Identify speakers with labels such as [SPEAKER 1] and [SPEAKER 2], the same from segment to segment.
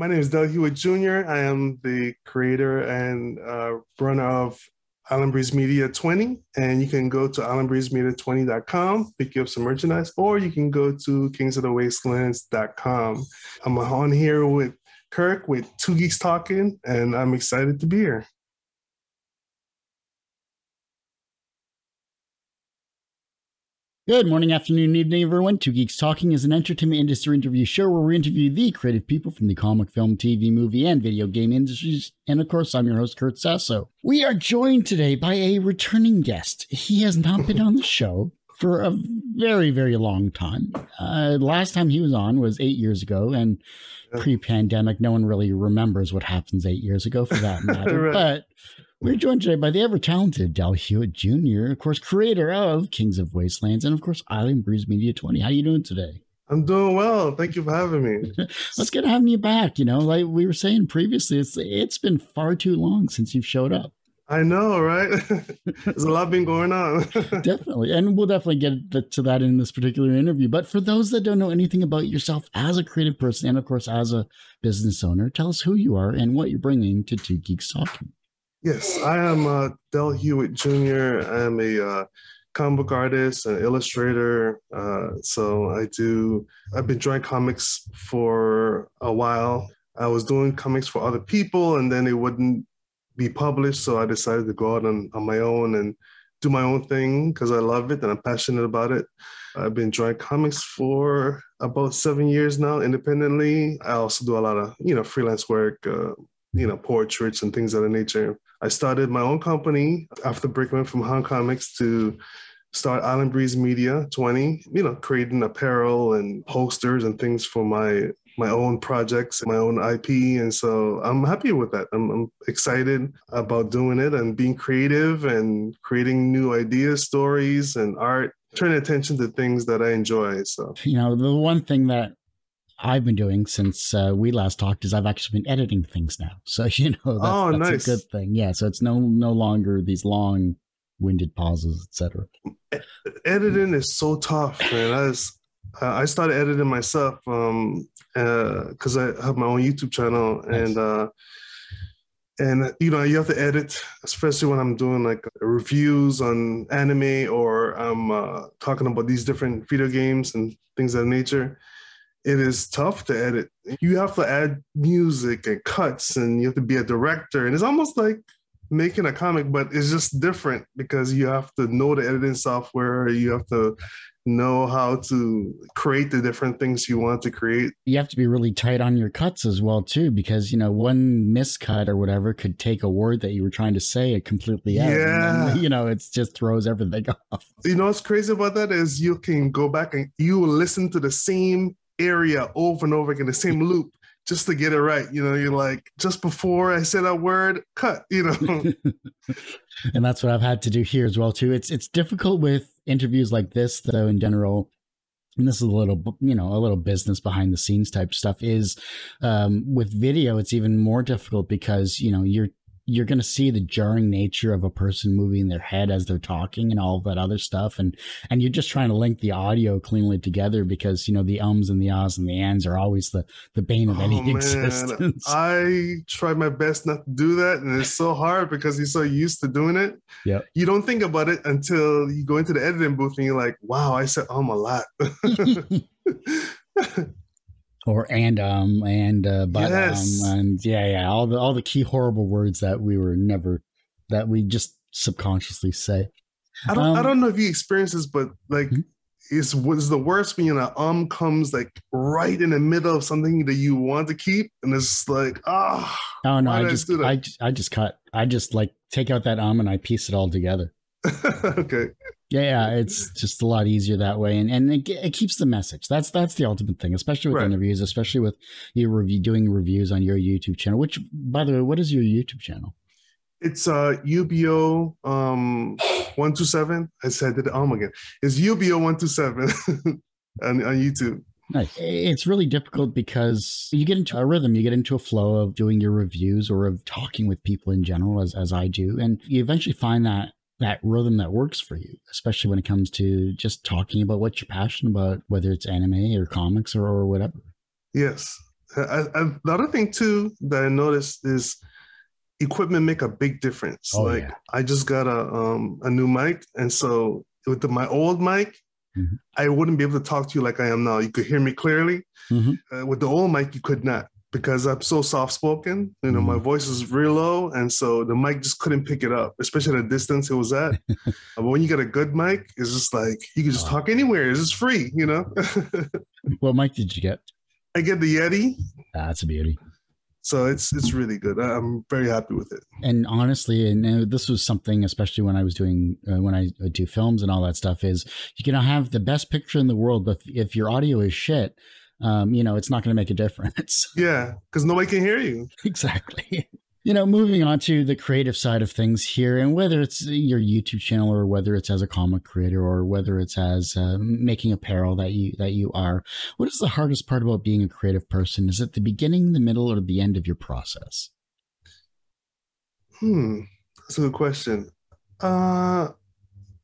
[SPEAKER 1] My name is Doug Hewitt Jr. I am the creator and uh, runner of Island Breeze Media 20. And you can go to islandbreezemedia20.com, pick up some merchandise, or you can go to kingsofthewastelands.com. I'm on here with Kirk with Two Geeks Talking, and I'm excited to be here.
[SPEAKER 2] Good morning, afternoon, evening, everyone. Two Geeks Talking is an entertainment industry interview show where we interview the creative people from the comic, film, TV, movie, and video game industries. And of course, I'm your host, Kurt Sasso. We are joined today by a returning guest. He has not been on the show for a very, very long time. Uh, last time he was on was eight years ago, and pre pandemic, no one really remembers what happens eight years ago for that matter. right. But we're joined today by the ever talented Del Hewitt Jr., of course, creator of Kings of Wastelands, and of course, Island Breeze Media 20. How are you doing today?
[SPEAKER 1] I'm doing well. Thank you for having me.
[SPEAKER 2] Let's get having you back. You know, like we were saying previously, it's it's been far too long since you've showed up.
[SPEAKER 1] I know, right? There's a lot been going on.
[SPEAKER 2] definitely. And we'll definitely get to that in this particular interview. But for those that don't know anything about yourself as a creative person and, of course, as a business owner, tell us who you are and what you're bringing to Two Geeks Talking.
[SPEAKER 1] Yes, I am uh, Del Hewitt Jr. I am a uh, comic book artist and illustrator. Uh, so I do, I've been drawing comics for a while. I was doing comics for other people and then it wouldn't be published. So I decided to go out on, on my own and do my own thing because I love it and I'm passionate about it. I've been drawing comics for about seven years now independently. I also do a lot of, you know, freelance work, uh, you know, portraits and things of that nature. I started my own company after breaking from Hong Comics to start Island Breeze Media 20, you know, creating apparel and posters and things for my my own projects, my own IP. And so I'm happy with that. I'm, I'm excited about doing it and being creative and creating new ideas, stories, and art turning attention to things that I enjoy. So,
[SPEAKER 2] you know, the one thing that I've been doing since uh, we last talked is I've actually been editing things now. So you know that's, oh, that's nice. a good thing. Yeah. So it's no no longer these long winded pauses, etc.
[SPEAKER 1] Editing is so tough, man. I was, I started editing myself um because uh, I have my own YouTube channel nice. and uh and you know you have to edit especially when i'm doing like reviews on anime or i'm uh, talking about these different video games and things of that nature it is tough to edit. You have to add music and cuts, and you have to be a director. And it's almost like making a comic, but it's just different because you have to know the editing software. You have to know how to create the different things you want to create.
[SPEAKER 2] You have to be really tight on your cuts as well too, because you know one miscut or whatever could take a word that you were trying to say it completely out. Yeah, then, you know it just throws everything off.
[SPEAKER 1] You know what's crazy about that is you can go back and you listen to the same area over and over again, the same loop, just to get it right. You know, you're like, just before I said that word, cut, you know.
[SPEAKER 2] and that's what I've had to do here as well, too. It's it's difficult with interviews like this, though, in general. And this is a little, you know, a little business behind the scenes type stuff. Is um, with video, it's even more difficult because you know you're you're going to see the jarring nature of a person moving their head as they're talking and all that other stuff and and you're just trying to link the audio cleanly together because you know the ums and the ahs and the ands are always the the bane of any oh, existence.
[SPEAKER 1] I try my best not to do that and it's so hard because you're so used to doing it.
[SPEAKER 2] Yeah
[SPEAKER 1] you don't think about it until you go into the editing booth and you're like wow i said um a lot
[SPEAKER 2] or and um and uh but yes. um and yeah yeah all the all the key horrible words that we were never that we just subconsciously say
[SPEAKER 1] i don't um, i don't know if you experience this but like mm-hmm. it's what's the worst when you know um comes like right in the middle of something that you want to keep and it's like ah
[SPEAKER 2] oh, oh no i just I, I, I just cut i just like take out that um and i piece it all together
[SPEAKER 1] okay
[SPEAKER 2] yeah, yeah, it's just a lot easier that way, and and it, it keeps the message. That's that's the ultimate thing, especially with right. interviews, especially with you review doing reviews on your YouTube channel. Which, by the way, what is your YouTube channel?
[SPEAKER 1] It's uh UBO um one two seven. I said it um again. It's UBO one two seven on on YouTube.
[SPEAKER 2] Nice. It's really difficult because you get into a rhythm, you get into a flow of doing your reviews or of talking with people in general, as, as I do. And you eventually find that that rhythm that works for you, especially when it comes to just talking about what you're passionate about, whether it's anime or comics or, or whatever.
[SPEAKER 1] Yes. I, I, the other thing too that I noticed is equipment make a big difference. Oh, like yeah. I just got a um a new mic, and so with the, my old mic, mm-hmm. I wouldn't be able to talk to you like I am now. You could hear me clearly. Mm-hmm. Uh, with the old mic, you could not because I'm so soft spoken. You know, my voice is real low, and so the mic just couldn't pick it up, especially at the distance it was at. but when you get a good mic, it's just like you can just talk anywhere. It's just free. You know.
[SPEAKER 2] what mic did you get?
[SPEAKER 1] I get the Yeti.
[SPEAKER 2] That's a beauty.
[SPEAKER 1] So it's it's really good. I'm very happy with it.
[SPEAKER 2] And honestly, and this was something, especially when I was doing uh, when I do films and all that stuff, is you can have the best picture in the world, but if your audio is shit, um, you know, it's not going to make a difference.
[SPEAKER 1] Yeah, because nobody can hear you.
[SPEAKER 2] Exactly. You know, moving on to the creative side of things here, and whether it's your YouTube channel or whether it's as a comic creator or whether it's as uh, making apparel that you that you are, what is the hardest part about being a creative person? Is it the beginning, the middle, or the end of your process?
[SPEAKER 1] Hmm, that's a good question. Uh,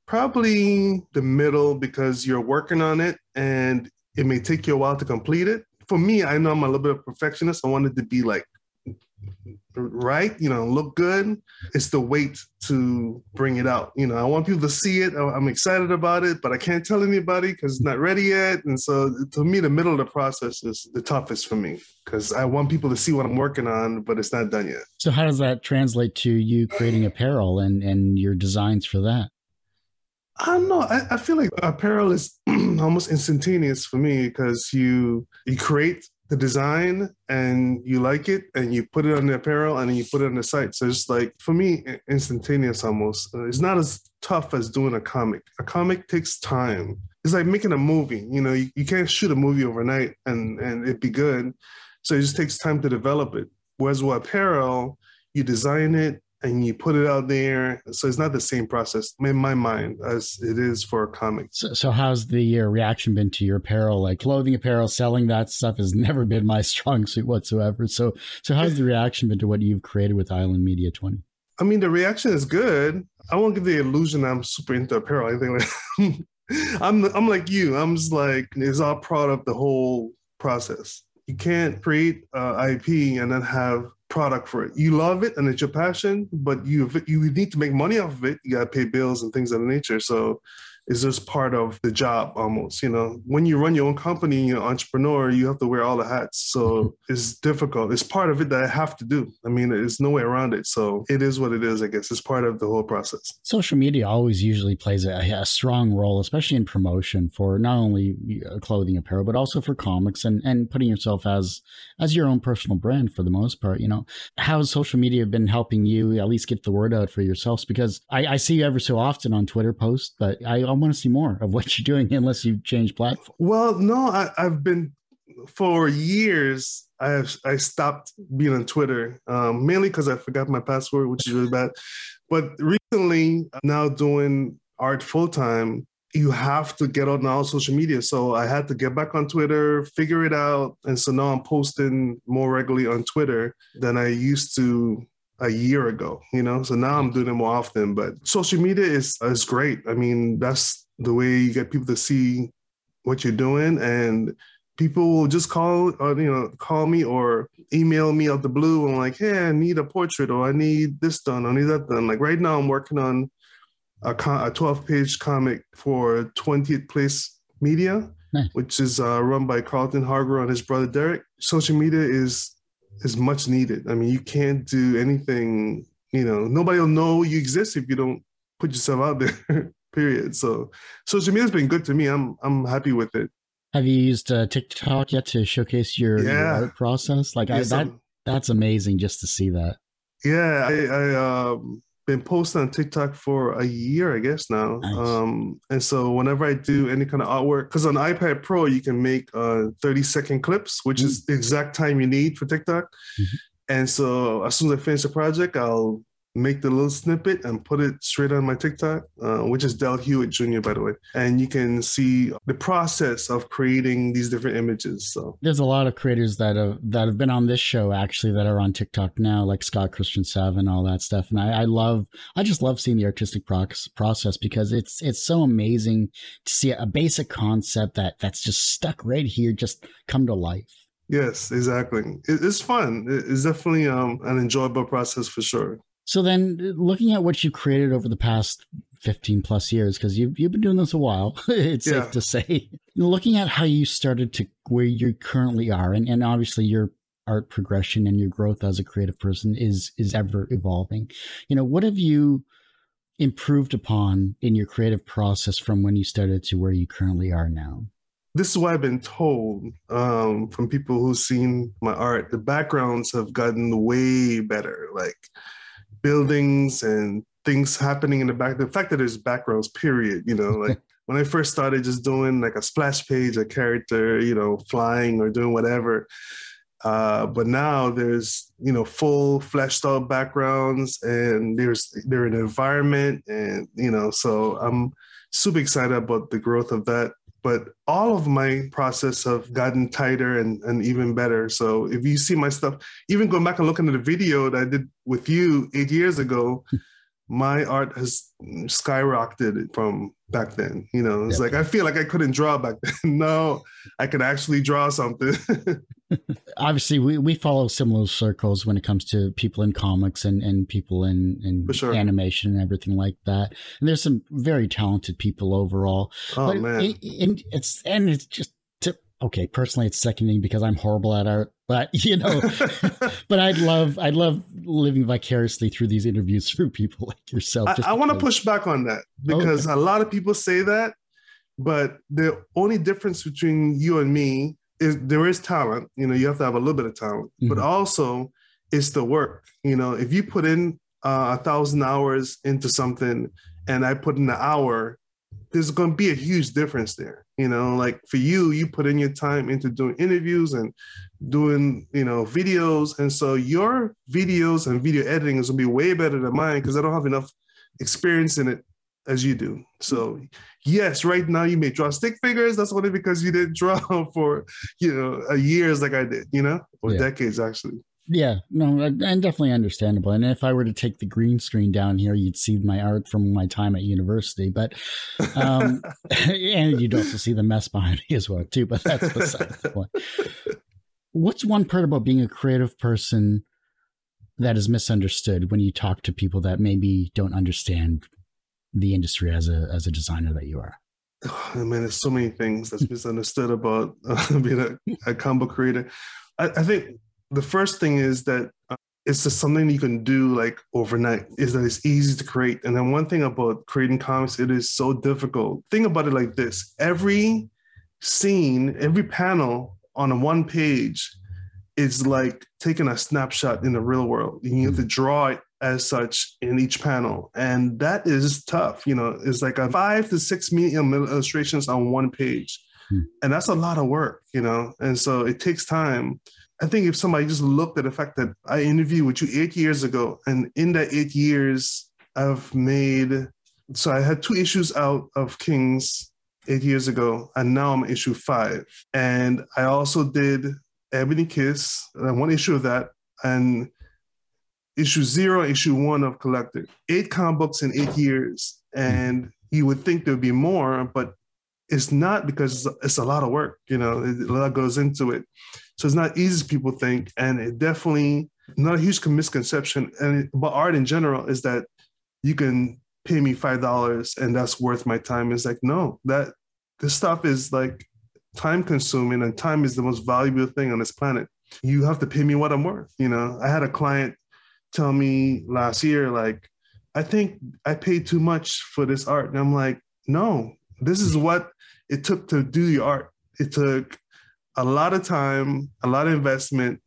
[SPEAKER 1] probably the middle because you're working on it and it may take you a while to complete it. For me, I know I'm a little bit of perfectionist. I wanted to be like right, you know, look good. It's the wait to bring it out. You know, I want people to see it. I'm excited about it, but I can't tell anybody because it's not ready yet. And so, to me, the middle of the process is the toughest for me because I want people to see what I'm working on, but it's not done yet.
[SPEAKER 2] So, how does that translate to you creating apparel and and your designs for that?
[SPEAKER 1] I don't know. I, I feel like apparel is almost instantaneous for me because you you create the design and you like it and you put it on the apparel and then you put it on the site. So it's like for me, instantaneous almost. Uh, it's not as tough as doing a comic. A comic takes time. It's like making a movie. You know, you, you can't shoot a movie overnight and and it be good. So it just takes time to develop it. Whereas with apparel, you design it, and you put it out there. So it's not the same process in my mind as it is for a comic.
[SPEAKER 2] So, so how's the uh, reaction been to your apparel? Like clothing apparel, selling that stuff has never been my strong suit whatsoever. So, so how's the reaction been to what you've created with Island Media 20?
[SPEAKER 1] I mean, the reaction is good. I won't give the illusion I'm super into apparel. I think like I'm, I'm like you. I'm just like, it's all part of the whole process. You can't create uh, IP and then have product for it. You love it and it's your passion, but you you need to make money off of it. You got to pay bills and things of that nature. So is just part of the job almost you know? When you run your own company you're an entrepreneur you have to wear all the hats. So mm-hmm. it's difficult. It's part of it that i have to do. I mean there's no way around it. So it is what it is i guess. It's part of the whole process.
[SPEAKER 2] Social media always usually plays a, a strong role especially in promotion for not only uh, clothing apparel but also for comics and and putting yourself as as your own personal brand for the most part you know? How has social media been helping you at least get the word out for yourselves? Because i, I see you ever so often on twitter posts but i I want to see more of what you're doing unless you change platform.
[SPEAKER 1] Well, no, I, have been for years. I have I stopped being on Twitter um, mainly because I forgot my password, which is really bad. But recently, now doing art full time, you have to get on all social media. So I had to get back on Twitter, figure it out, and so now I'm posting more regularly on Twitter than I used to a year ago, you know. So now I'm doing it more often. But social media is is great. I mean, that's the way you get people to see what you're doing, and people will just call or you know call me or email me out the blue and like, hey, I need a portrait or I need this done, I need that done. Like right now, I'm working on a, a 12 page comic for 20th Place Media. Nice. Which is uh, run by Carlton Hargrove and his brother Derek. Social media is is much needed. I mean, you can't do anything, you know, nobody will know you exist if you don't put yourself out there, period. So social media's been good to me. I'm I'm happy with it.
[SPEAKER 2] Have you used uh, TikTok yet to showcase your, yeah. your art process? Like I, that that's amazing just to see that.
[SPEAKER 1] Yeah, I, I um been posting on TikTok for a year, I guess now. Nice. Um, and so whenever I do any kind of artwork, because on iPad Pro you can make uh, 30 second clips, which mm-hmm. is the exact time you need for TikTok. Mm-hmm. And so as soon as I finish the project, I'll make the little snippet and put it straight on my TikTok, uh, which is Del Hewitt Jr. by the way, and you can see the process of creating these different images. So
[SPEAKER 2] there's a lot of creators that have that have been on this show actually that are on TikTok now, like Scott Christian Seven, all that stuff, and I, I love, I just love seeing the artistic process because it's it's so amazing to see a basic concept that that's just stuck right here, just come to life.
[SPEAKER 1] Yes, exactly. it's fun. It's definitely um, an enjoyable process for sure.
[SPEAKER 2] So then, looking at what you've created over the past 15 plus years, because you've, you've been doing this a while, it's yeah. safe to say, looking at how you started to where you currently are, and, and obviously your art progression and your growth as a creative person is is ever evolving. You know, what have you improved upon in your creative process from when you started to where you currently are now?
[SPEAKER 1] this is what I've been told um, from people who've seen my art. The backgrounds have gotten way better, like buildings and things happening in the back. The fact that there's backgrounds, period. You know, like when I first started just doing like a splash page, a character, you know, flying or doing whatever. Uh, but now there's you know full fleshed out backgrounds and there's they're an environment and you know so I'm super excited about the growth of that but all of my process have gotten tighter and, and even better. So if you see my stuff, even going back and looking at the video that I did with you eight years ago, my art has skyrocketed from back then. You know, it's like I feel like I couldn't draw back then. no, I could actually draw something.
[SPEAKER 2] Obviously, we, we follow similar circles when it comes to people in comics and, and people in, in sure. animation and everything like that. And there's some very talented people overall.
[SPEAKER 1] Oh but man, it,
[SPEAKER 2] it, it's and it's just okay, personally, it's sickening because I'm horrible at art. But you know, but I'd love, I'd love living vicariously through these interviews through people like yourself.
[SPEAKER 1] I, I want to push back on that because okay. a lot of people say that, but the only difference between you and me is there is talent. You know, you have to have a little bit of talent, mm-hmm. but also it's the work. You know, if you put in uh, a thousand hours into something, and I put in an hour, there's going to be a huge difference there. You know, like for you, you put in your time into doing interviews and doing, you know, videos. And so your videos and video editing is going to be way better than mine because I don't have enough experience in it as you do. So yes, right now you may draw stick figures. That's only because you didn't draw for, you know, years like I did, you know, or yeah. decades actually.
[SPEAKER 2] Yeah, no, and definitely understandable. And if I were to take the green screen down here, you'd see my art from my time at university. But um, and you'd also see the mess behind me as well too. But that's beside the point. What's one part about being a creative person that is misunderstood when you talk to people that maybe don't understand the industry as a as a designer that you are?
[SPEAKER 1] Oh, man, there's so many things that's misunderstood about uh, being a, a combo creator. I, I think the first thing is that uh, it's just something you can do like overnight is that it's easy to create. And then one thing about creating comics it is so difficult. Think about it like this. Every scene every panel on a one page is like taking a snapshot in the real world. You have to draw it as such in each panel. And that is tough you know it's like a five to six million illustrations on one page. Hmm. and that's a lot of work you know? And so it takes time I think if somebody just looked at the fact that I interviewed with you eight years ago, and in that eight years, I've made so I had two issues out of Kings eight years ago, and now I'm issue five. And I also did Ebony Kiss, uh, one issue of that, and issue zero, issue one of Collected. Eight comic books in eight years, and you would think there'd be more, but it's not because it's a lot of work. You know, a lot goes into it. So it's not easy as people think, and it definitely not a huge misconception. And but art in general is that you can pay me five dollars and that's worth my time. It's like no, that this stuff is like time consuming, and time is the most valuable thing on this planet. You have to pay me what I'm worth. You know, I had a client tell me last year, like, I think I paid too much for this art, and I'm like, no, this is what it took to do the art. It took a lot of time, a lot of investment,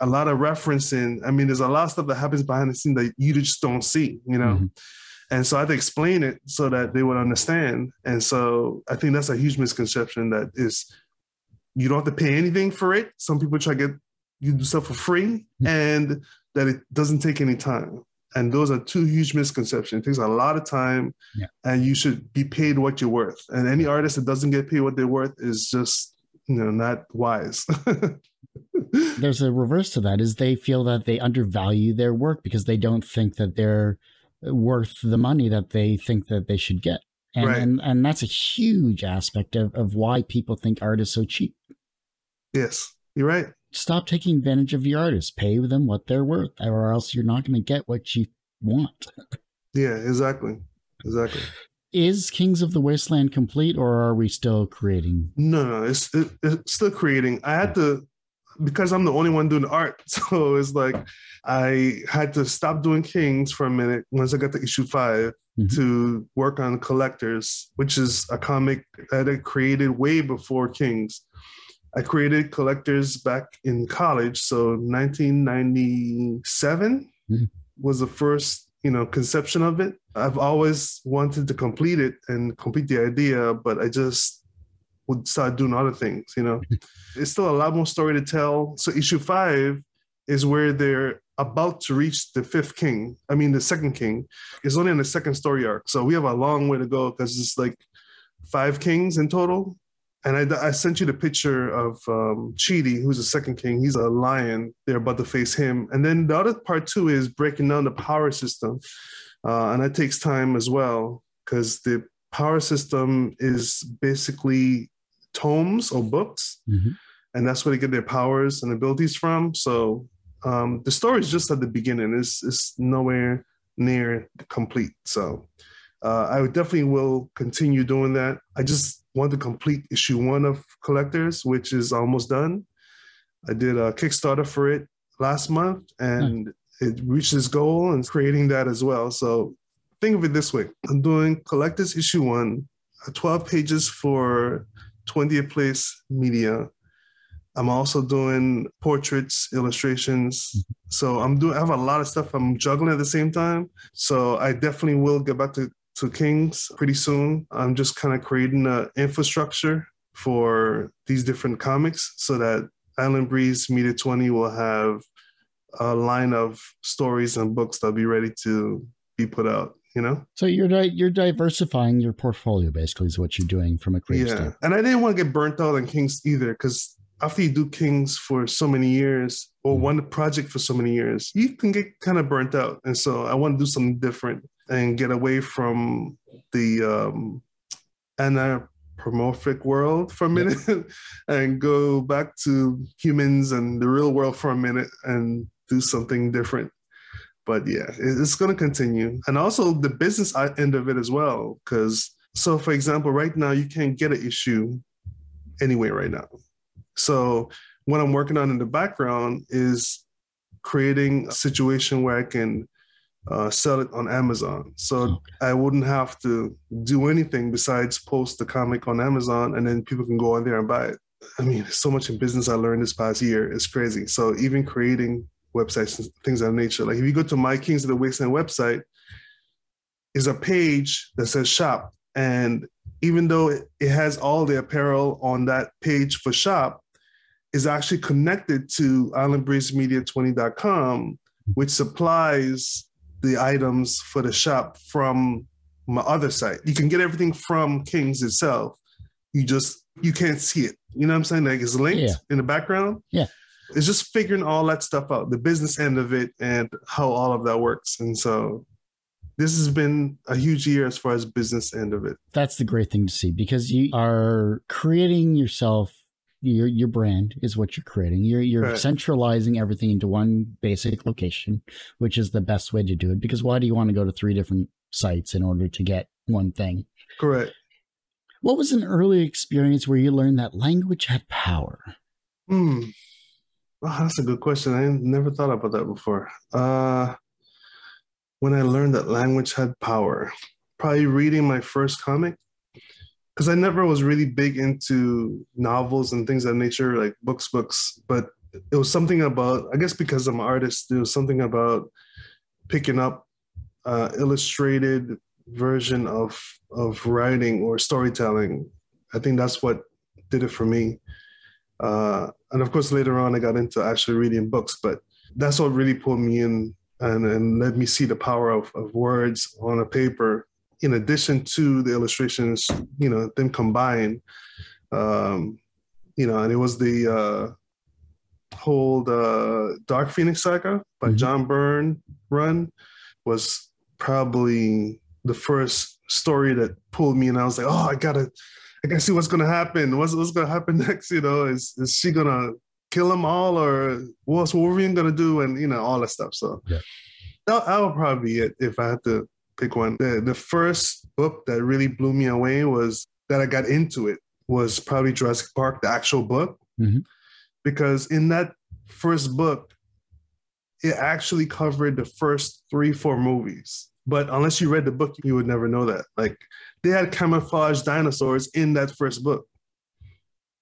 [SPEAKER 1] a lot of referencing. I mean, there's a lot of stuff that happens behind the scene that you just don't see, you know? Mm-hmm. And so I had to explain it so that they would understand. And so I think that's a huge misconception that is you don't have to pay anything for it. Some people try to get you do stuff for free mm-hmm. and that it doesn't take any time. And those are two huge misconceptions. It takes a lot of time yeah. and you should be paid what you're worth. And any artist that doesn't get paid what they're worth is just you know not wise
[SPEAKER 2] there's a reverse to that is they feel that they undervalue their work because they don't think that they're worth the money that they think that they should get and right. and, and that's a huge aspect of, of why people think art is so cheap
[SPEAKER 1] yes You're right.
[SPEAKER 2] Stop taking advantage of the artists. Pay them what they're worth, or else you're not going to get what you want.
[SPEAKER 1] Yeah, exactly. Exactly.
[SPEAKER 2] Is Kings of the Wasteland complete, or are we still creating?
[SPEAKER 1] No, no, it's it, it's still creating. I had to because I'm the only one doing art, so it's like I had to stop doing Kings for a minute once I got to issue 5
[SPEAKER 2] Mhm.
[SPEAKER 1] to work on Collectors, which is a comic that I created way before Kings. I created Collectors back in college, so 1997
[SPEAKER 2] Mhm.
[SPEAKER 1] was the first, you know, conception of it. I've always wanted to complete it and complete the idea, but I just would start doing other things, you know. it's still a lot more story to tell. So issue five is where they're about to reach the fifth king. I mean, the second king is only in the second story arc. So we have a long way to go because it's like five kings in total. And I, I sent you the picture of um, Chidi, who's the second king. He's a lion. They're about to face him. And then the other part too is breaking down the power system. Uh, and that takes time as well because the power system is basically tomes or books
[SPEAKER 2] Mhm.
[SPEAKER 1] and that's where they get their powers and abilities from. So um, the story is just at the beginning. It's, it's nowhere near complete. So uh, I definitely will continue doing that. I just want to complete issue one of Collectors, which is almost done. I did a Kickstarter for it last month and it reached its goal and creating that as well. So think of it this way I'm doing Collectors issue one, uh, 12 pages for 20th Place Media. I'm also doing portraits, illustrations. So I'm doing I have a lot of stuff I'm juggling at the same time. So I definitely will get back to, to Kings pretty soon. I'm just kind of creating an infrastructure for these different comics so that Island Breeze Media 20 will have a line of stories and books that'll be ready to be put out, you know?
[SPEAKER 2] So you're di- you're diversifying your portfolio, basically, is what you're doing from a creative
[SPEAKER 1] yeah
[SPEAKER 2] standpoint.
[SPEAKER 1] and i didn't want to get burnt out on kings either because after you do kings for so many years or mm-hmm. one project for so many years you can get kind of burnt out and so i want to do something different and get away from the um anthropomorphic world for a minute and go back to humans and the real world for a minute and do something different. But yeah it's going to continue. And also the business end of it as well because so for example right now you can't get an issue anyway right now. So what i'm working on in the background is creating a situation where i can uh, sell it on amazon. So
[SPEAKER 2] Okay.
[SPEAKER 1] i wouldn't have to do anything besides post the comic on amazon and then people can go on there and buy it. I mean so much in business i learned this past year. It's crazy. So even creating websites and things of that nature like if you go to my kings of the wasteland website is a page that says shop. And even though it, it has all the apparel on that page for shop is actually connected to islandbreezemedia20.com which supplies the items for the shop from my other site you can get everything from kings itself you just you can't see it you know what i'm saying like it's linked
[SPEAKER 2] Yeah.
[SPEAKER 1] in the background
[SPEAKER 2] Yeah.
[SPEAKER 1] it's just figuring all that stuff out the business end of it and how all of that works and so this has been a huge year as far as business end of it.
[SPEAKER 2] That's the great thing to see because you are creating yourself. Your your brand is what you're creating. You're you're
[SPEAKER 1] Right.
[SPEAKER 2] centralizing everything into one basic location, which is the best way to do it. Because why do you want to go to three different sites in order to get one thing?
[SPEAKER 1] Correct.
[SPEAKER 2] What was an early experience where you learned that language had power?
[SPEAKER 1] Hmm. Oh, that's a good question. I never thought about that before. Uh, when I learned that language had power, probably reading my first comic, because I never was really big into novels and things of nature, like books, books. But it was something about, I guess, because I'm an artist, there was something about picking up uh, illustrated version of of writing or storytelling. I think that's what did it for me. Uh, and of course, later on, I got into actually reading books, but that's what really pulled me in and, and let me see the power of, of words on a paper, in addition to the illustrations, you know, them combined. Um, you know, and it was the uh, whole uh, Dark Phoenix saga by
[SPEAKER 2] Mhm.
[SPEAKER 1] John Byrne run was probably the first story that pulled me, and I was like, oh, I gotta, I gotta see what's gonna happen. What's what's gonna happen next? You know, is is she gonna kill them all or what's Wolverine gonna do and you know all that stuff. So
[SPEAKER 2] Yeah.
[SPEAKER 1] that, that would probably be it if I had to pick one. The the first book that really blew me away was that I got into it was probably Jurassic Park, the actual book,
[SPEAKER 2] Mhm.
[SPEAKER 1] because in that first book, it actually covered the first three four movies. But unless you read the book, you would never know that. Like they had camouflage dinosaurs in that first book.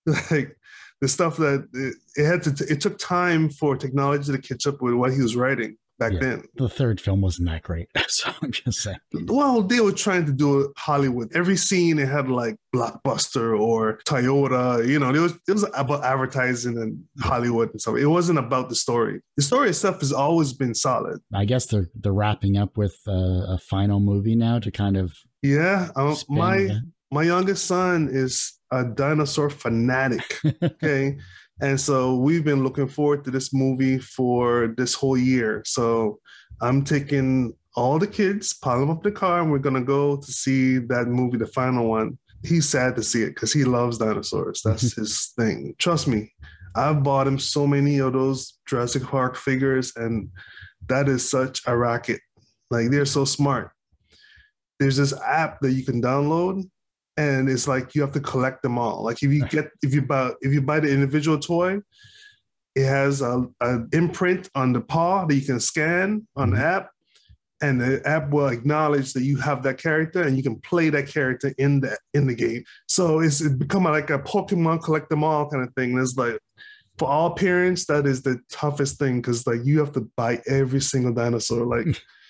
[SPEAKER 1] Like the stuff that it, it had to, it took time for technology to catch up with what he was writing back
[SPEAKER 2] Yeah.
[SPEAKER 1] then.
[SPEAKER 2] The third film wasn't that great. So I'm just saying.
[SPEAKER 1] Well, they were trying to do Hollywood. Every scene it had like Blockbuster or Toyota. You know, it was it was about advertising and Hollywood and stuff. It wasn't about the story. The story itself has always been solid.
[SPEAKER 2] I guess they're they're wrapping up with uh, a final movie now to kind of
[SPEAKER 1] Yeah, um, my
[SPEAKER 2] that.
[SPEAKER 1] my youngest son is a dinosaur fanatic. Okay. And so we've been looking forward to this movie for this whole year. So I'm taking all the kids, pile them up the car, and we're gonna go to see that movie, the final one. He's sad to see it because he loves dinosaurs. That's his thing. Trust me, I've bought him so many of those Jurassic Park figures, and that is such a racket. Like they're so smart. There's this app that you can download and it's like you have to collect them all. Like if you get if you buy if you buy the individual toy, it has a, an imprint on the paw that you can scan on the mm-hmm. app, and the app will acknowledge that you have that character and you can play that character in the in the game. So it's it become like a Pokemon collect them all kind of thing. And it's like for all parents, that is the toughest thing because like you have to buy every single dinosaur. Like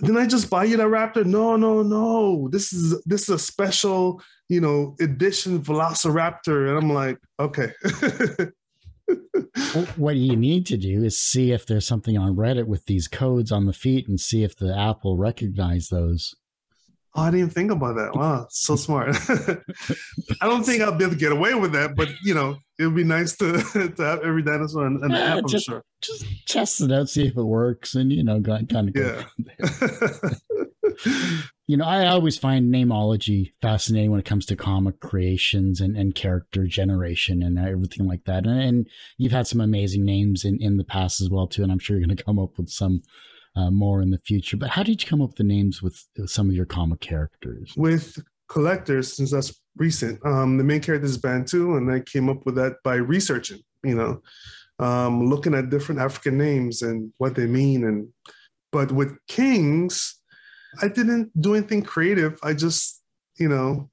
[SPEAKER 1] didn't I just buy you that raptor? No, no, no. This is this is a special, you know, edition Velociraptor. And I'm like, okay.
[SPEAKER 2] what you need to do is see if there's something on Reddit with these codes on the feet and see if the app will recognize those.
[SPEAKER 1] Oh, I didn't think about that. Wow, so smart. I don't think I'll be able to get away with that, but you know, it would be nice to, to have every dinosaur in, in the
[SPEAKER 2] Yeah,
[SPEAKER 1] app, I'm
[SPEAKER 2] just-
[SPEAKER 1] sure.
[SPEAKER 2] Just test it out, see if it works, and you know, kind of go.
[SPEAKER 1] Yeah.
[SPEAKER 2] from there. You know, I always find namology fascinating when it comes to comic creations and, and character generation and everything like that. And, and you've had some amazing names in, in the past as well too, and I'm sure you're going to come up with some uh, more in the future. But how did you come up with the names with some of your comic characters?
[SPEAKER 1] with collectors, since that's recent, um, the main character is Bantu, and I came up with that by researching, you know, um, looking at different African names and what they mean. And but with kings, I didn't do anything creative. I just, you know,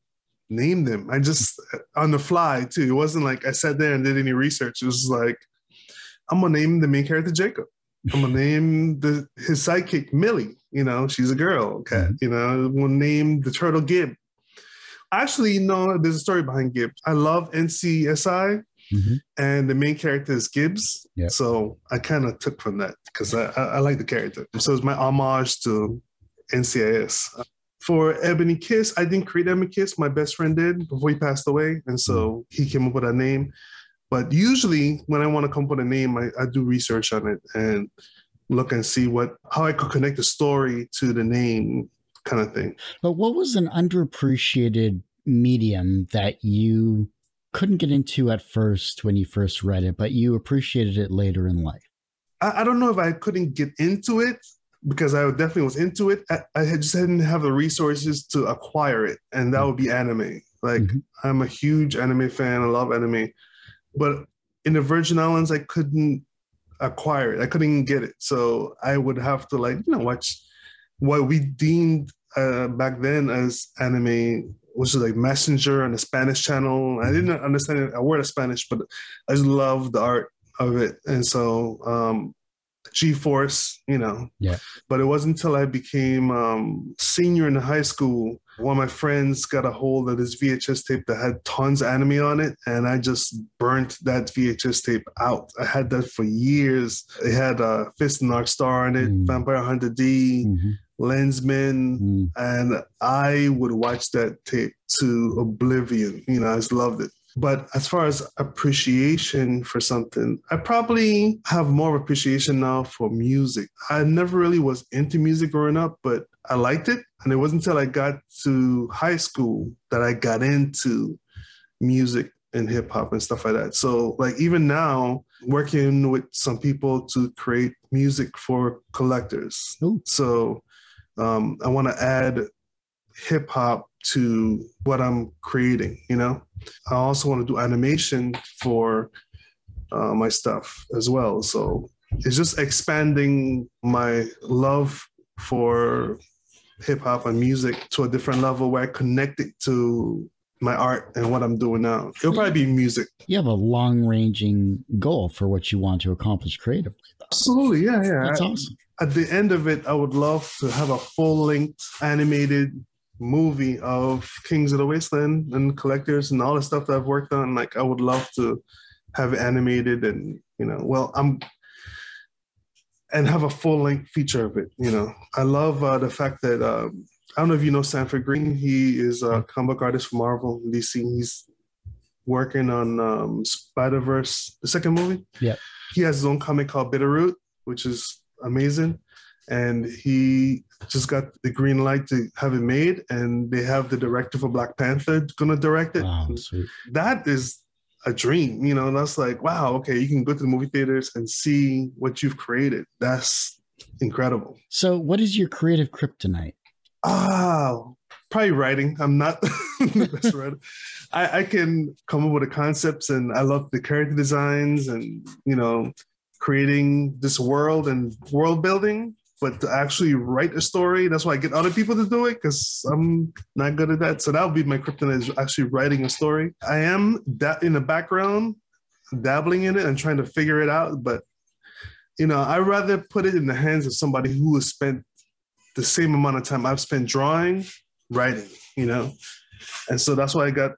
[SPEAKER 1] named them. I just on the fly too. It wasn't like I sat there and did any research. It was like, I'm gonna name the main character Jacob. I'm gonna name the his sidekick Millie. You know, she's a girl cat. You know, we'll name the turtle Gib. Actually, no, there's a story behind Gib. I love NCIS,
[SPEAKER 2] Mhm.
[SPEAKER 1] and the main character is Gibbs.
[SPEAKER 2] Yep.
[SPEAKER 1] So I kind of took from that because I, I, I like the character. So it's my homage to NCIS. For Ebony Kiss, I didn't create Ebony Kiss. My best friend did before he passed away, and so he came up with that name. But usually, when I want to come up with a name, I, I do research on it and look and see what how I could connect the story to the name, kind of thing.
[SPEAKER 2] But what was an underappreciated medium that you couldn't get into at first when you first read it, but you appreciated it later in life?
[SPEAKER 1] I, I don't know if I couldn't get into it because I definitely was into it. I, I just didn't have the resources to acquire it, and that would be anime. Like
[SPEAKER 2] Mhm.
[SPEAKER 1] I'm a huge anime fan. I love anime, but in the Virgin Islands, I couldn't acquire it. I couldn't get it, so I would have to like you know watch what we deemed uh, back then as anime, which is like Messenger and the Spanish channel. I didn't understand a word of Spanish, but I just loved the art of it, and so um, G-Force, you know.
[SPEAKER 2] Yeah.
[SPEAKER 1] But it wasn't until I became um, senior in high school one of my friends got a hold of this VHS tape that had tons of anime on it, and I just burnt that VHS tape out. I had that for years. It had uh, Fist and Dark Star on it,
[SPEAKER 2] Mm.
[SPEAKER 1] Vampire Hunter D,
[SPEAKER 2] Mhm.
[SPEAKER 1] Lensman,
[SPEAKER 2] Mm.
[SPEAKER 1] and I would watch that tape to oblivion. You know, I just loved it. But as far as appreciation for something, I probably have more appreciation now for music. I never really was into music growing up, but I liked it. And it wasn't until I got to high school that I got into music and hip hop and stuff like that. So, like, even now, working with some people to create music for collectors.
[SPEAKER 2] Ooh.
[SPEAKER 1] So um, I want to add hip hop to what I'm creating. You know, I also want to do animation for uh, my stuff as well. So it's just expanding my love for hip hop and music to a different level where I connect it to my art and what I'm doing now. It'll probably be music.
[SPEAKER 2] You have a long ranging goal for what you want to accomplish creatively. Though.
[SPEAKER 1] Absolutely, yeah, yeah.
[SPEAKER 2] That's
[SPEAKER 1] I-
[SPEAKER 2] awesome.
[SPEAKER 1] at the end of it, I would love to have a full length animated movie of Kings of the Wasteland and collectors and all the stuff that I've worked on. Like I would love to have animated and you know, well, I'm and have a full length feature of it. You know, I love uh, the fact that um, I don't know if you know Sanford Greene. He is a comic artist for Marvel DC. He's working on um, Spider Verse, the second movie.
[SPEAKER 2] Yeah.
[SPEAKER 1] he has his own comic called Bitterroot, which is amazing. And he just got the green light to have it made, and they have the director for Black Panther gonna direct it.
[SPEAKER 2] Wow, sweet.
[SPEAKER 1] That is a dream, you know. And that's like, wow, okay, you can go to the movie theaters and see what you've created. That's incredible.
[SPEAKER 2] So, what is your creative kryptonite?
[SPEAKER 1] Ah, probably writing. I'm not the best writer. I, I can come up with the concepts, and I love the character designs, and you know, creating this world and world building. But to actually write a story, that's why I get other people to do it because I'm not good at that. So that would be my kryptonite is actually writing a story. I am that in the background, dabbling in it and trying to figure it out. But you know, I rather put it in the hands of somebody who has spent the same amount of time I've spent drawing, writing, you know. And so that's why I got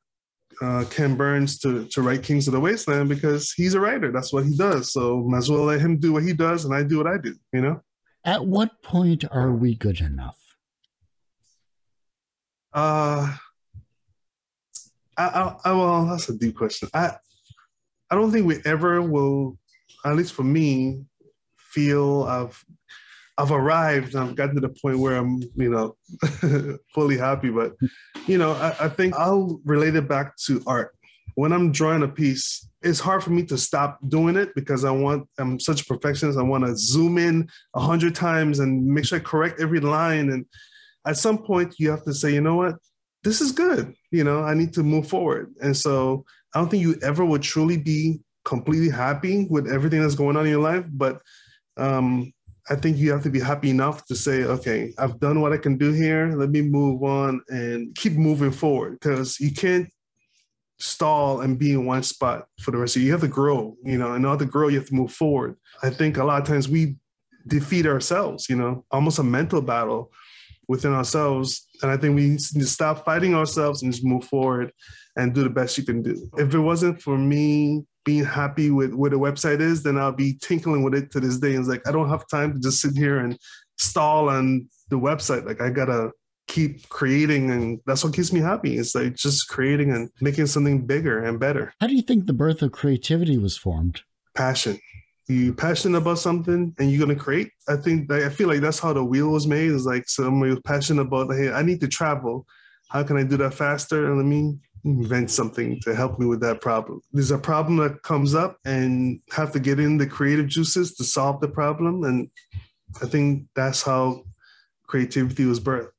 [SPEAKER 1] uh, Ken Burns to, to write Kings of the Wasteland because he's a writer. That's what he does. So might as well let him do what he does and I do what I do, you know?
[SPEAKER 2] At what point are we good enough?
[SPEAKER 1] Uh, I, I, I, well, that's a deep question. I, I don't think we ever will, at least for me, feel I've, I've arrived. I've gotten to the point where I'm, you know, fully happy. But, you know, I, I think I'll relate it back to art. When I'm drawing a piece, it's hard for me to stop doing it because I want. I'm such a perfectionist. I want to zoom in a hundred times and make sure I correct every line. And at some point, you have to say, you know what, this is good. You know, I need to move forward. And so I don't think you ever would truly be completely happy with everything that's going on in your life. But um, I think you have to be happy enough to say, okay, I've done what I can do here. Let me move on and keep moving forward because you can't stall and be in one spot for the rest of you. You have to grow, you know, in order to grow, you have to move forward. I think a lot of times we defeat ourselves, you know, almost a mental battle within ourselves. And I think we need to stop fighting ourselves and just move forward and do the best you can do. If it wasn't for me being happy with where the website is, then I'll be tinkling with it to this day. And it's like, I don't have time to just sit here and stall on the website. Like I gotta keep creating and that's what keeps me happy. It's like just creating and making something bigger and better.
[SPEAKER 2] How do you think the birth of creativity was formed?
[SPEAKER 1] Passion. You passionate about something and you're gonna create. I think I feel like that's how the wheel was made. Is like somebody was passionate about, hey, I need to travel. How can I do that faster? And let me invent something to help me with that problem. There's a problem that comes up and have to get in the creative juices to solve the problem. And I think that's how creativity was birthed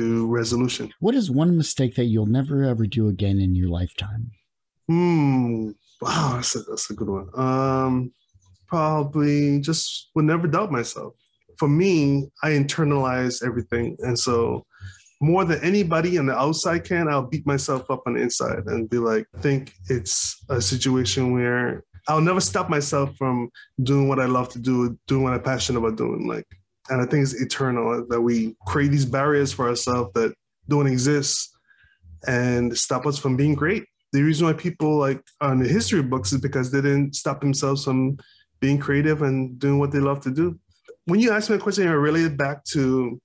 [SPEAKER 1] through resolution.
[SPEAKER 2] What is one mistake that you'll never ever do again in your lifetime?
[SPEAKER 1] Hmm. Wow, that's a, that's a good one. Um, probably just would never doubt myself. For me, I internalize everything, and so more than anybody on the outside can, I'll beat myself up on the inside and be like, think it's a situation where I'll never stop myself from doing what I love to do, doing what I'm passionate about doing. Like, and I think it's eternal that we create these barriers for ourselves that don't exist and stop us from being great. The reason why people like on the history books is because they didn't stop themselves from being creative and doing what they love to do. When you ask me a question, I relate it back to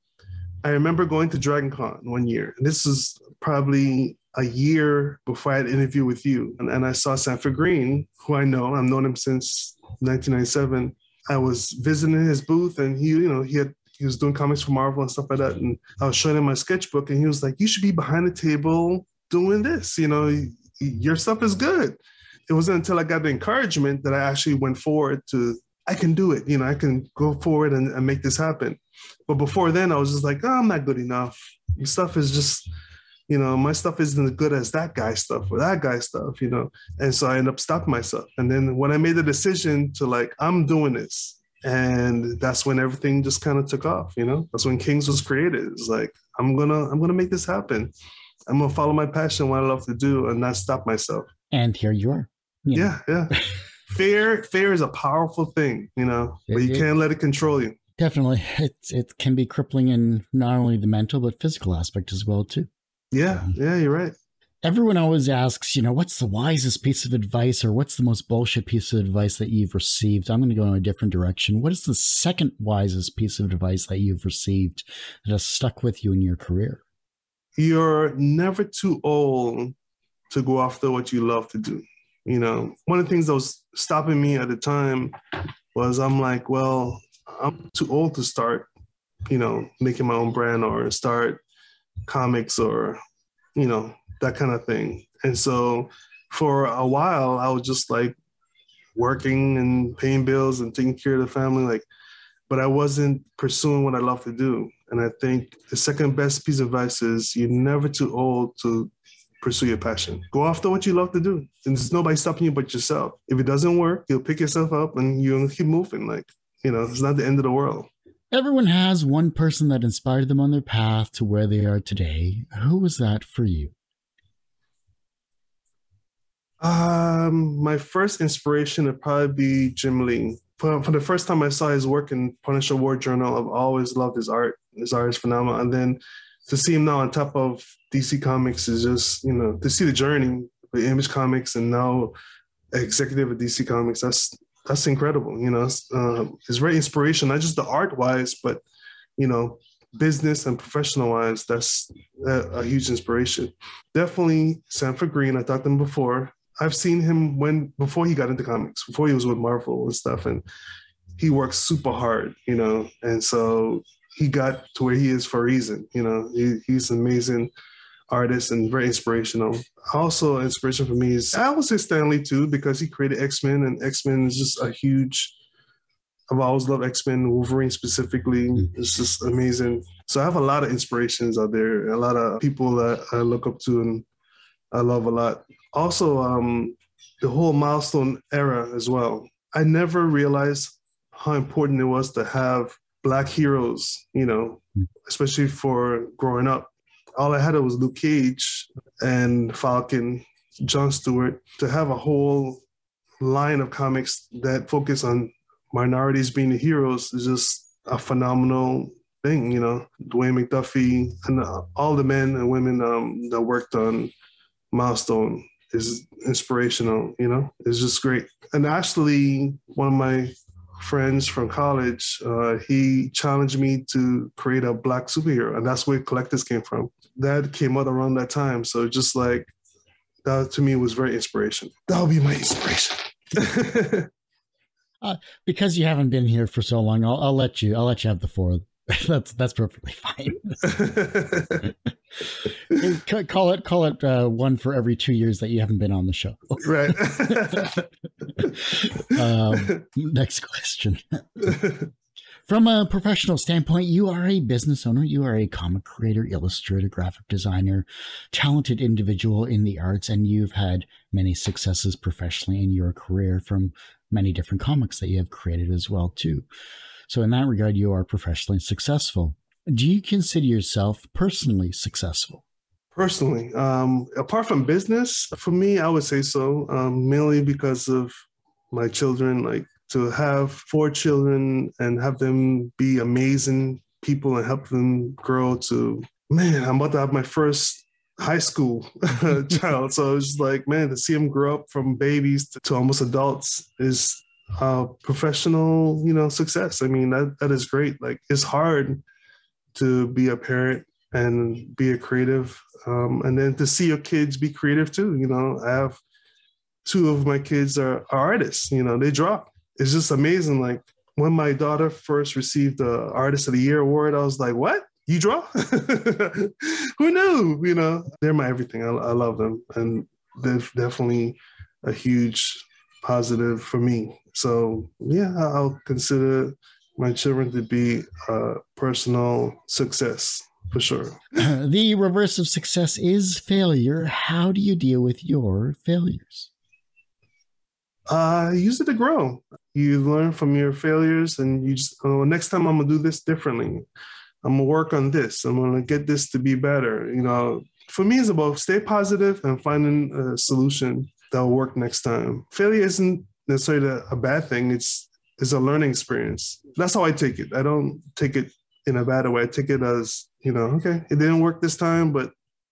[SPEAKER 1] I remember going to Dragon Con one year. And this is probably a year before I had an interview with you. And, and I saw Sanford Greene, who I know, I've known him since 1997. I was visiting his booth and he, you know, he had he was doing comics for Marvel and stuff like that. And I was showing him my sketchbook and he was like, You should be behind the table doing this. You know, your stuff is good. it wasn't until I got the encouragement that I actually went forward to, I can do it. You know, I can go forward and, and make this happen. But before then, I was just like, oh, I'm not good enough. Your stuff is just, you know, my stuff isn't as good as that guy's stuff or that guy's stuff, you know. And so I end up stopping myself. And then when I made the decision to like, I'm doing this, and that's when everything just kind of took off, you know. That's when Kings was created. It's like, I'm gonna, I'm gonna make this happen. I'm gonna follow my passion, what I love to do, and not stop myself.
[SPEAKER 2] And here you are.
[SPEAKER 1] You yeah, know. yeah. fear, fear is a powerful thing, you know, but you can't let it control you.
[SPEAKER 2] Definitely, it it can be crippling in not only the mental but physical aspect as well too.
[SPEAKER 1] Yeah, um, yeah, you're right.
[SPEAKER 2] Everyone always asks, you know, what's the wisest piece of advice or what's the most bullshit piece of advice that you've received? I'm going to go in a different direction. What is the second wisest piece of advice that you've received that has stuck with you in your career?
[SPEAKER 1] You're never too old to go after what you love to do. You know, one of the things that was stopping me at the time was I'm like, well, I'm too old to start, you know, making my own brand or start comics or, you know, that kind of thing. And so for a while, I was just like working and paying bills and taking care of the family, like, but I wasn't pursuing what I love to do. And I think the second best piece of advice is you're never too old to pursue your passion. Go after what you love to do. And there's nobody stopping you but yourself. If it doesn't work, you'll pick yourself up and you'll keep moving. Like, you know, it's not the end of the world.
[SPEAKER 2] Everyone has one person that inspired them on their path to where they are today. Who was that for you?
[SPEAKER 1] Um, my first inspiration would probably be Jim Lee. For, for the first time I saw his work in Punisher War Journal, I've always loved his art. His art is phenomenal. And then to see him now on top of DC Comics is just, you know, to see the journey, the Image Comics, and now executive at DC Comics. That's that's incredible. You know, uh, it's very inspirational, not just the art wise, but you know, business and professional wise. That's a, a huge inspiration. Definitely Sanford Greene. I talked to him before. I've seen him when before he got into comics, before he was with Marvel and stuff, and he works super hard, you know, and so he got to where he is for a reason. You know, he, he's amazing artist and very inspirational. Also, inspiration for me is I would say Stan Lee too because he created X Men, and X Men is just a huge. I've always loved X Men, Wolverine specifically. Mm-hmm. It's just amazing. So I have a lot of inspirations out there, a lot of people that I look up to and I love a lot. Also, um, the whole milestone era as well. I never realized how important it was to have black heroes, you know, hmm. especially for growing up. All I had was Luke Cage and Falcon, John Stewart. To have a whole line of comics that focus on minorities being the heroes is just a phenomenal thing, you know. Dwayne McDuffie and all the men and women um, that worked on Milestone is inspirational, you know. It's just great. And actually, one of my friends from college, uh, he challenged me to create a black superhero, and that's where collectors came from. That came out around that time, so just like that to me was very inspiration. That would be my inspiration.
[SPEAKER 2] uh, because you haven't been here for so long, I'll, I'll let you. I'll let you have the four. that's that's perfectly fine. call it call it uh, one for every two years that you haven't been on the show.
[SPEAKER 1] Right.
[SPEAKER 2] um, next question. From a professional standpoint, you are a business owner, you are a comic creator, illustrator, graphic designer, talented individual in the arts, and you've had many successes professionally in your career from many different comics that you have created as well too. So in that regard, you are professionally successful. Do you consider yourself personally successful?
[SPEAKER 1] Personally, um, apart from business, for me, I would say so, um, mainly because of my children. Like to have four children and have them be amazing people and help them grow to, man, I'm about to have my first high school child. So it's just like, man, to see them grow up from babies to, to almost adults is uh, professional, you know, success. I mean, that that is great. Like it's hard to be a parent and be a creative, um, and then to see your kids be creative too. You know, I have two of my kids are, are artists. You know, they draw. It's just amazing. Like when my daughter first received the Artist of the Year award, I was like, "What? You draw? Who knew?" You know, they're my everything. I, I love them, and they're definitely a huge positive for me. So yeah, I'll consider my children to be a personal success for sure.
[SPEAKER 2] the reverse of success is failure. How do you deal with your failures?
[SPEAKER 1] Uh, use it to grow. You learn from your failures, and you just oh, next time I'm gonna do this differently. I'm gonna work on this. I'm gonna get this to be better. You know, for me, it's about stay positive and finding a solution that will work next time. Failure isn't necessarily a bad thing. It's it's a learning experience. That's how I take it. I don't take it in a bad way. I take it as you know, okay, it didn't work this time, but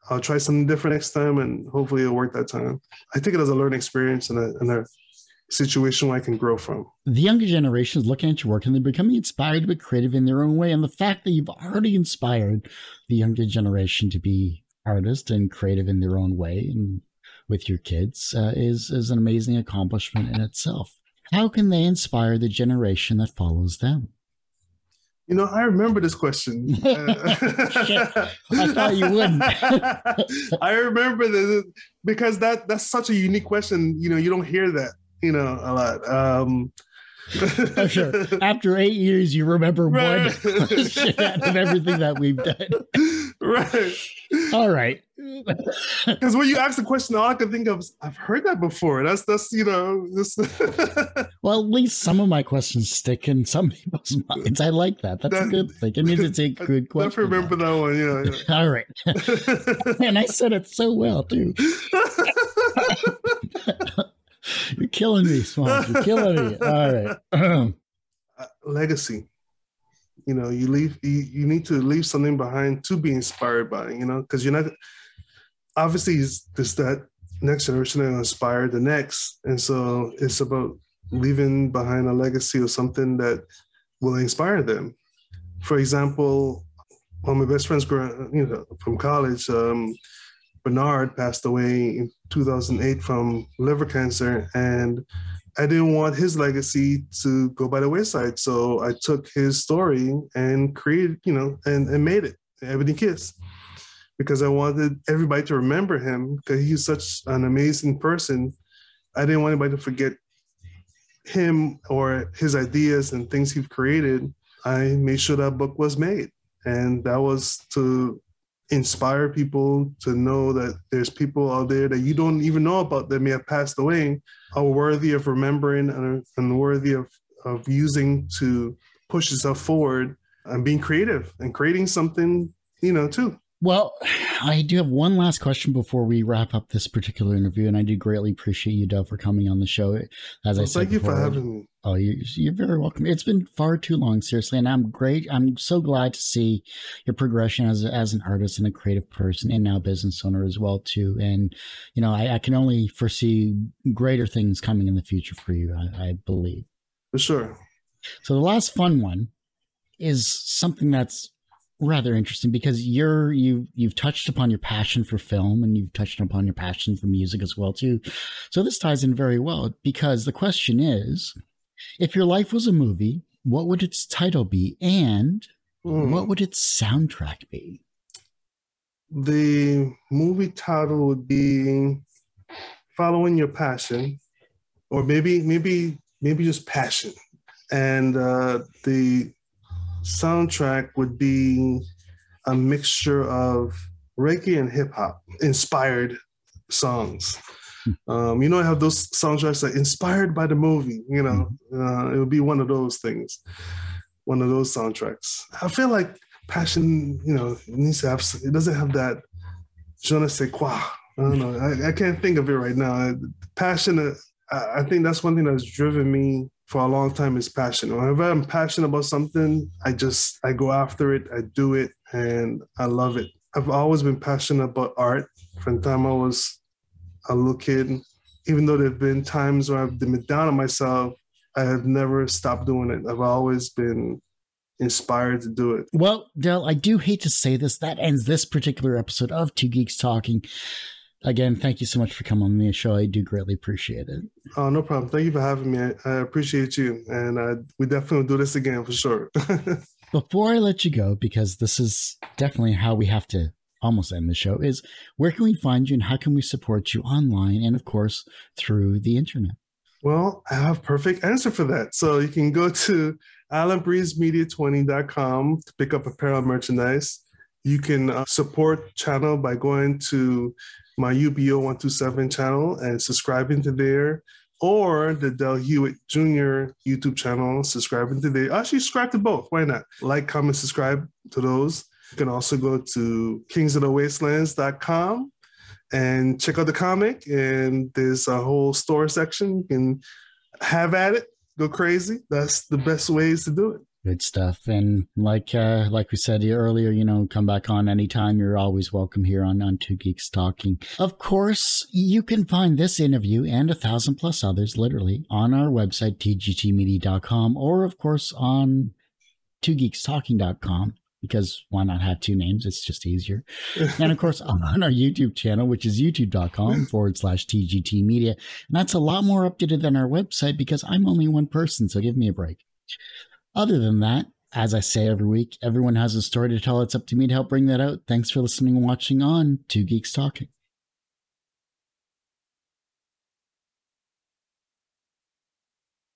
[SPEAKER 1] I'll try something different next time, and hopefully it'll work that time. I take it as a learning experience and a, and a situation where I can grow from.
[SPEAKER 2] The younger generation is looking at your work and they're becoming inspired but creative in their own way. And the fact that you've already inspired the younger generation to be artists and creative in their own way and with your kids uh, is is an amazing accomplishment in itself. How can they inspire the generation that follows them?
[SPEAKER 1] You know, I remember this question.
[SPEAKER 2] I thought you wouldn't.
[SPEAKER 1] I remember this because that that's such a unique question. You know, you don't hear that you know, a lot. Um,
[SPEAKER 2] oh, sure. After eight years, you remember right. one of everything that we've done.
[SPEAKER 1] Right.
[SPEAKER 2] All right.
[SPEAKER 1] Because when you ask the question, all I can think of is, I've heard that before. That's that's you know. This
[SPEAKER 2] well, at least some of my questions stick in some people's minds. I like that. That's that, a good thing. It means it's a good question.
[SPEAKER 1] I remember that one. Yeah.
[SPEAKER 2] yeah. all right. and I said it so well too. You're killing me, Swamp. You're killing me. All right.
[SPEAKER 1] uh, legacy. You know, you leave. You, you need to leave something behind to be inspired by. You know, because you're not. Obviously, it's, it's that next generation that inspire the next, and so it's about leaving behind a legacy or something that will inspire them. For example, one of my best friends, you know, from college, um, Bernard passed away in 2008 from liver cancer, and I didn't want his legacy to go by the wayside. So I took his story and created, you know, and, and made it Ebony Kiss because I wanted everybody to remember him because he's such an amazing person. I didn't want anybody to forget him or his ideas and things he created. I made sure that book was made. And that was to inspire people to know that there's people out there that you don't even know about that may have passed away are worthy of remembering and, and worthy of, of using to push yourself forward and being creative and creating something, you know, too.
[SPEAKER 2] Well, I do have one last question before we wrap up this particular interview, and I do greatly appreciate you, Del, for coming on the show. As well, I said,
[SPEAKER 1] thank before, you for having me.
[SPEAKER 2] Oh, you, you're very welcome. It's been far too long, seriously, and I'm great. I'm so glad to see your progression as as an artist and a creative person, and now business owner as well too. And you know, I, I can only foresee greater things coming in the future for you. I, I believe
[SPEAKER 1] for sure.
[SPEAKER 2] So the last fun one is something that's rather interesting because you're you you've touched upon your passion for film and you've touched upon your passion for music as well too. So this ties in very well because the question is if your life was a movie, what would its title be and mm. what would its soundtrack be?
[SPEAKER 1] The movie title would be Following Your Passion or maybe maybe maybe just passion. And uh, the soundtrack would be a mixture of reggae and hip hop inspired songs. Hmm. Um, you know, I have those soundtracks that inspired by the movie. You know, hmm. uh, it would be one of those things, one of those soundtracks. I feel like Passion, you know, needs to have. It doesn't have that je ne sais quoi. I don't know. I, I can't think of it right now. Passion. Uh, I, I think that's one thing that's driven me for a long time is passion. Whenever I'm passionate about something, I just I go after it, I do it, and I love it. I've always been passionate about art from the time I was a little kid. Even though there've been times where I've been down on myself, I have never stopped doing it. I've always been inspired to do it.
[SPEAKER 2] Well, Del, I do hate to say this. That ends this particular episode of Two Geeks Talking again, thank you so much for coming on the show. I do greatly appreciate it.
[SPEAKER 1] Oh, no problem. Thank you for having me. I, I appreciate you. And uh, we definitely do this again for sure.
[SPEAKER 2] Before I let you go, because this is definitely how we have to almost end the show, is where can we find you and how can we support you online and, of course, through the internet?
[SPEAKER 1] Well, I have perfect answer for that. So you can go to islandbreezemedia20.com to pick up apparel merchandise. You can uh, support channel by going to my UBO 127 channel and subscribing to there or the Del Hewitt Jr. YouTube channel, subscribing to there. Actually, subscribe to both. Why not? Like, comment, subscribe to those. You can also go to kingsofthewastelands.com and check out the comic. And there's a whole store section. You can have at it, go crazy. That's the best ways to do it.
[SPEAKER 2] Good stuff. And like uh, like we said earlier, you know, come back on anytime. You're always welcome here on, on Two Geeks Talking. Of course, you can find this interview and a thousand plus others literally on our website, tgtmedia.com, or of course on twogeekstalking.com because why not have two names? It's just easier. and of course, on our YouTube channel, which is youtube.com forward slash TGT media. And that's a lot more updated than our website because I'm only one person. So give me a break. Other than that, as I say every week, everyone has a story to tell. It's up to me to help bring that out. Thanks for listening and watching on Two Geeks Talking.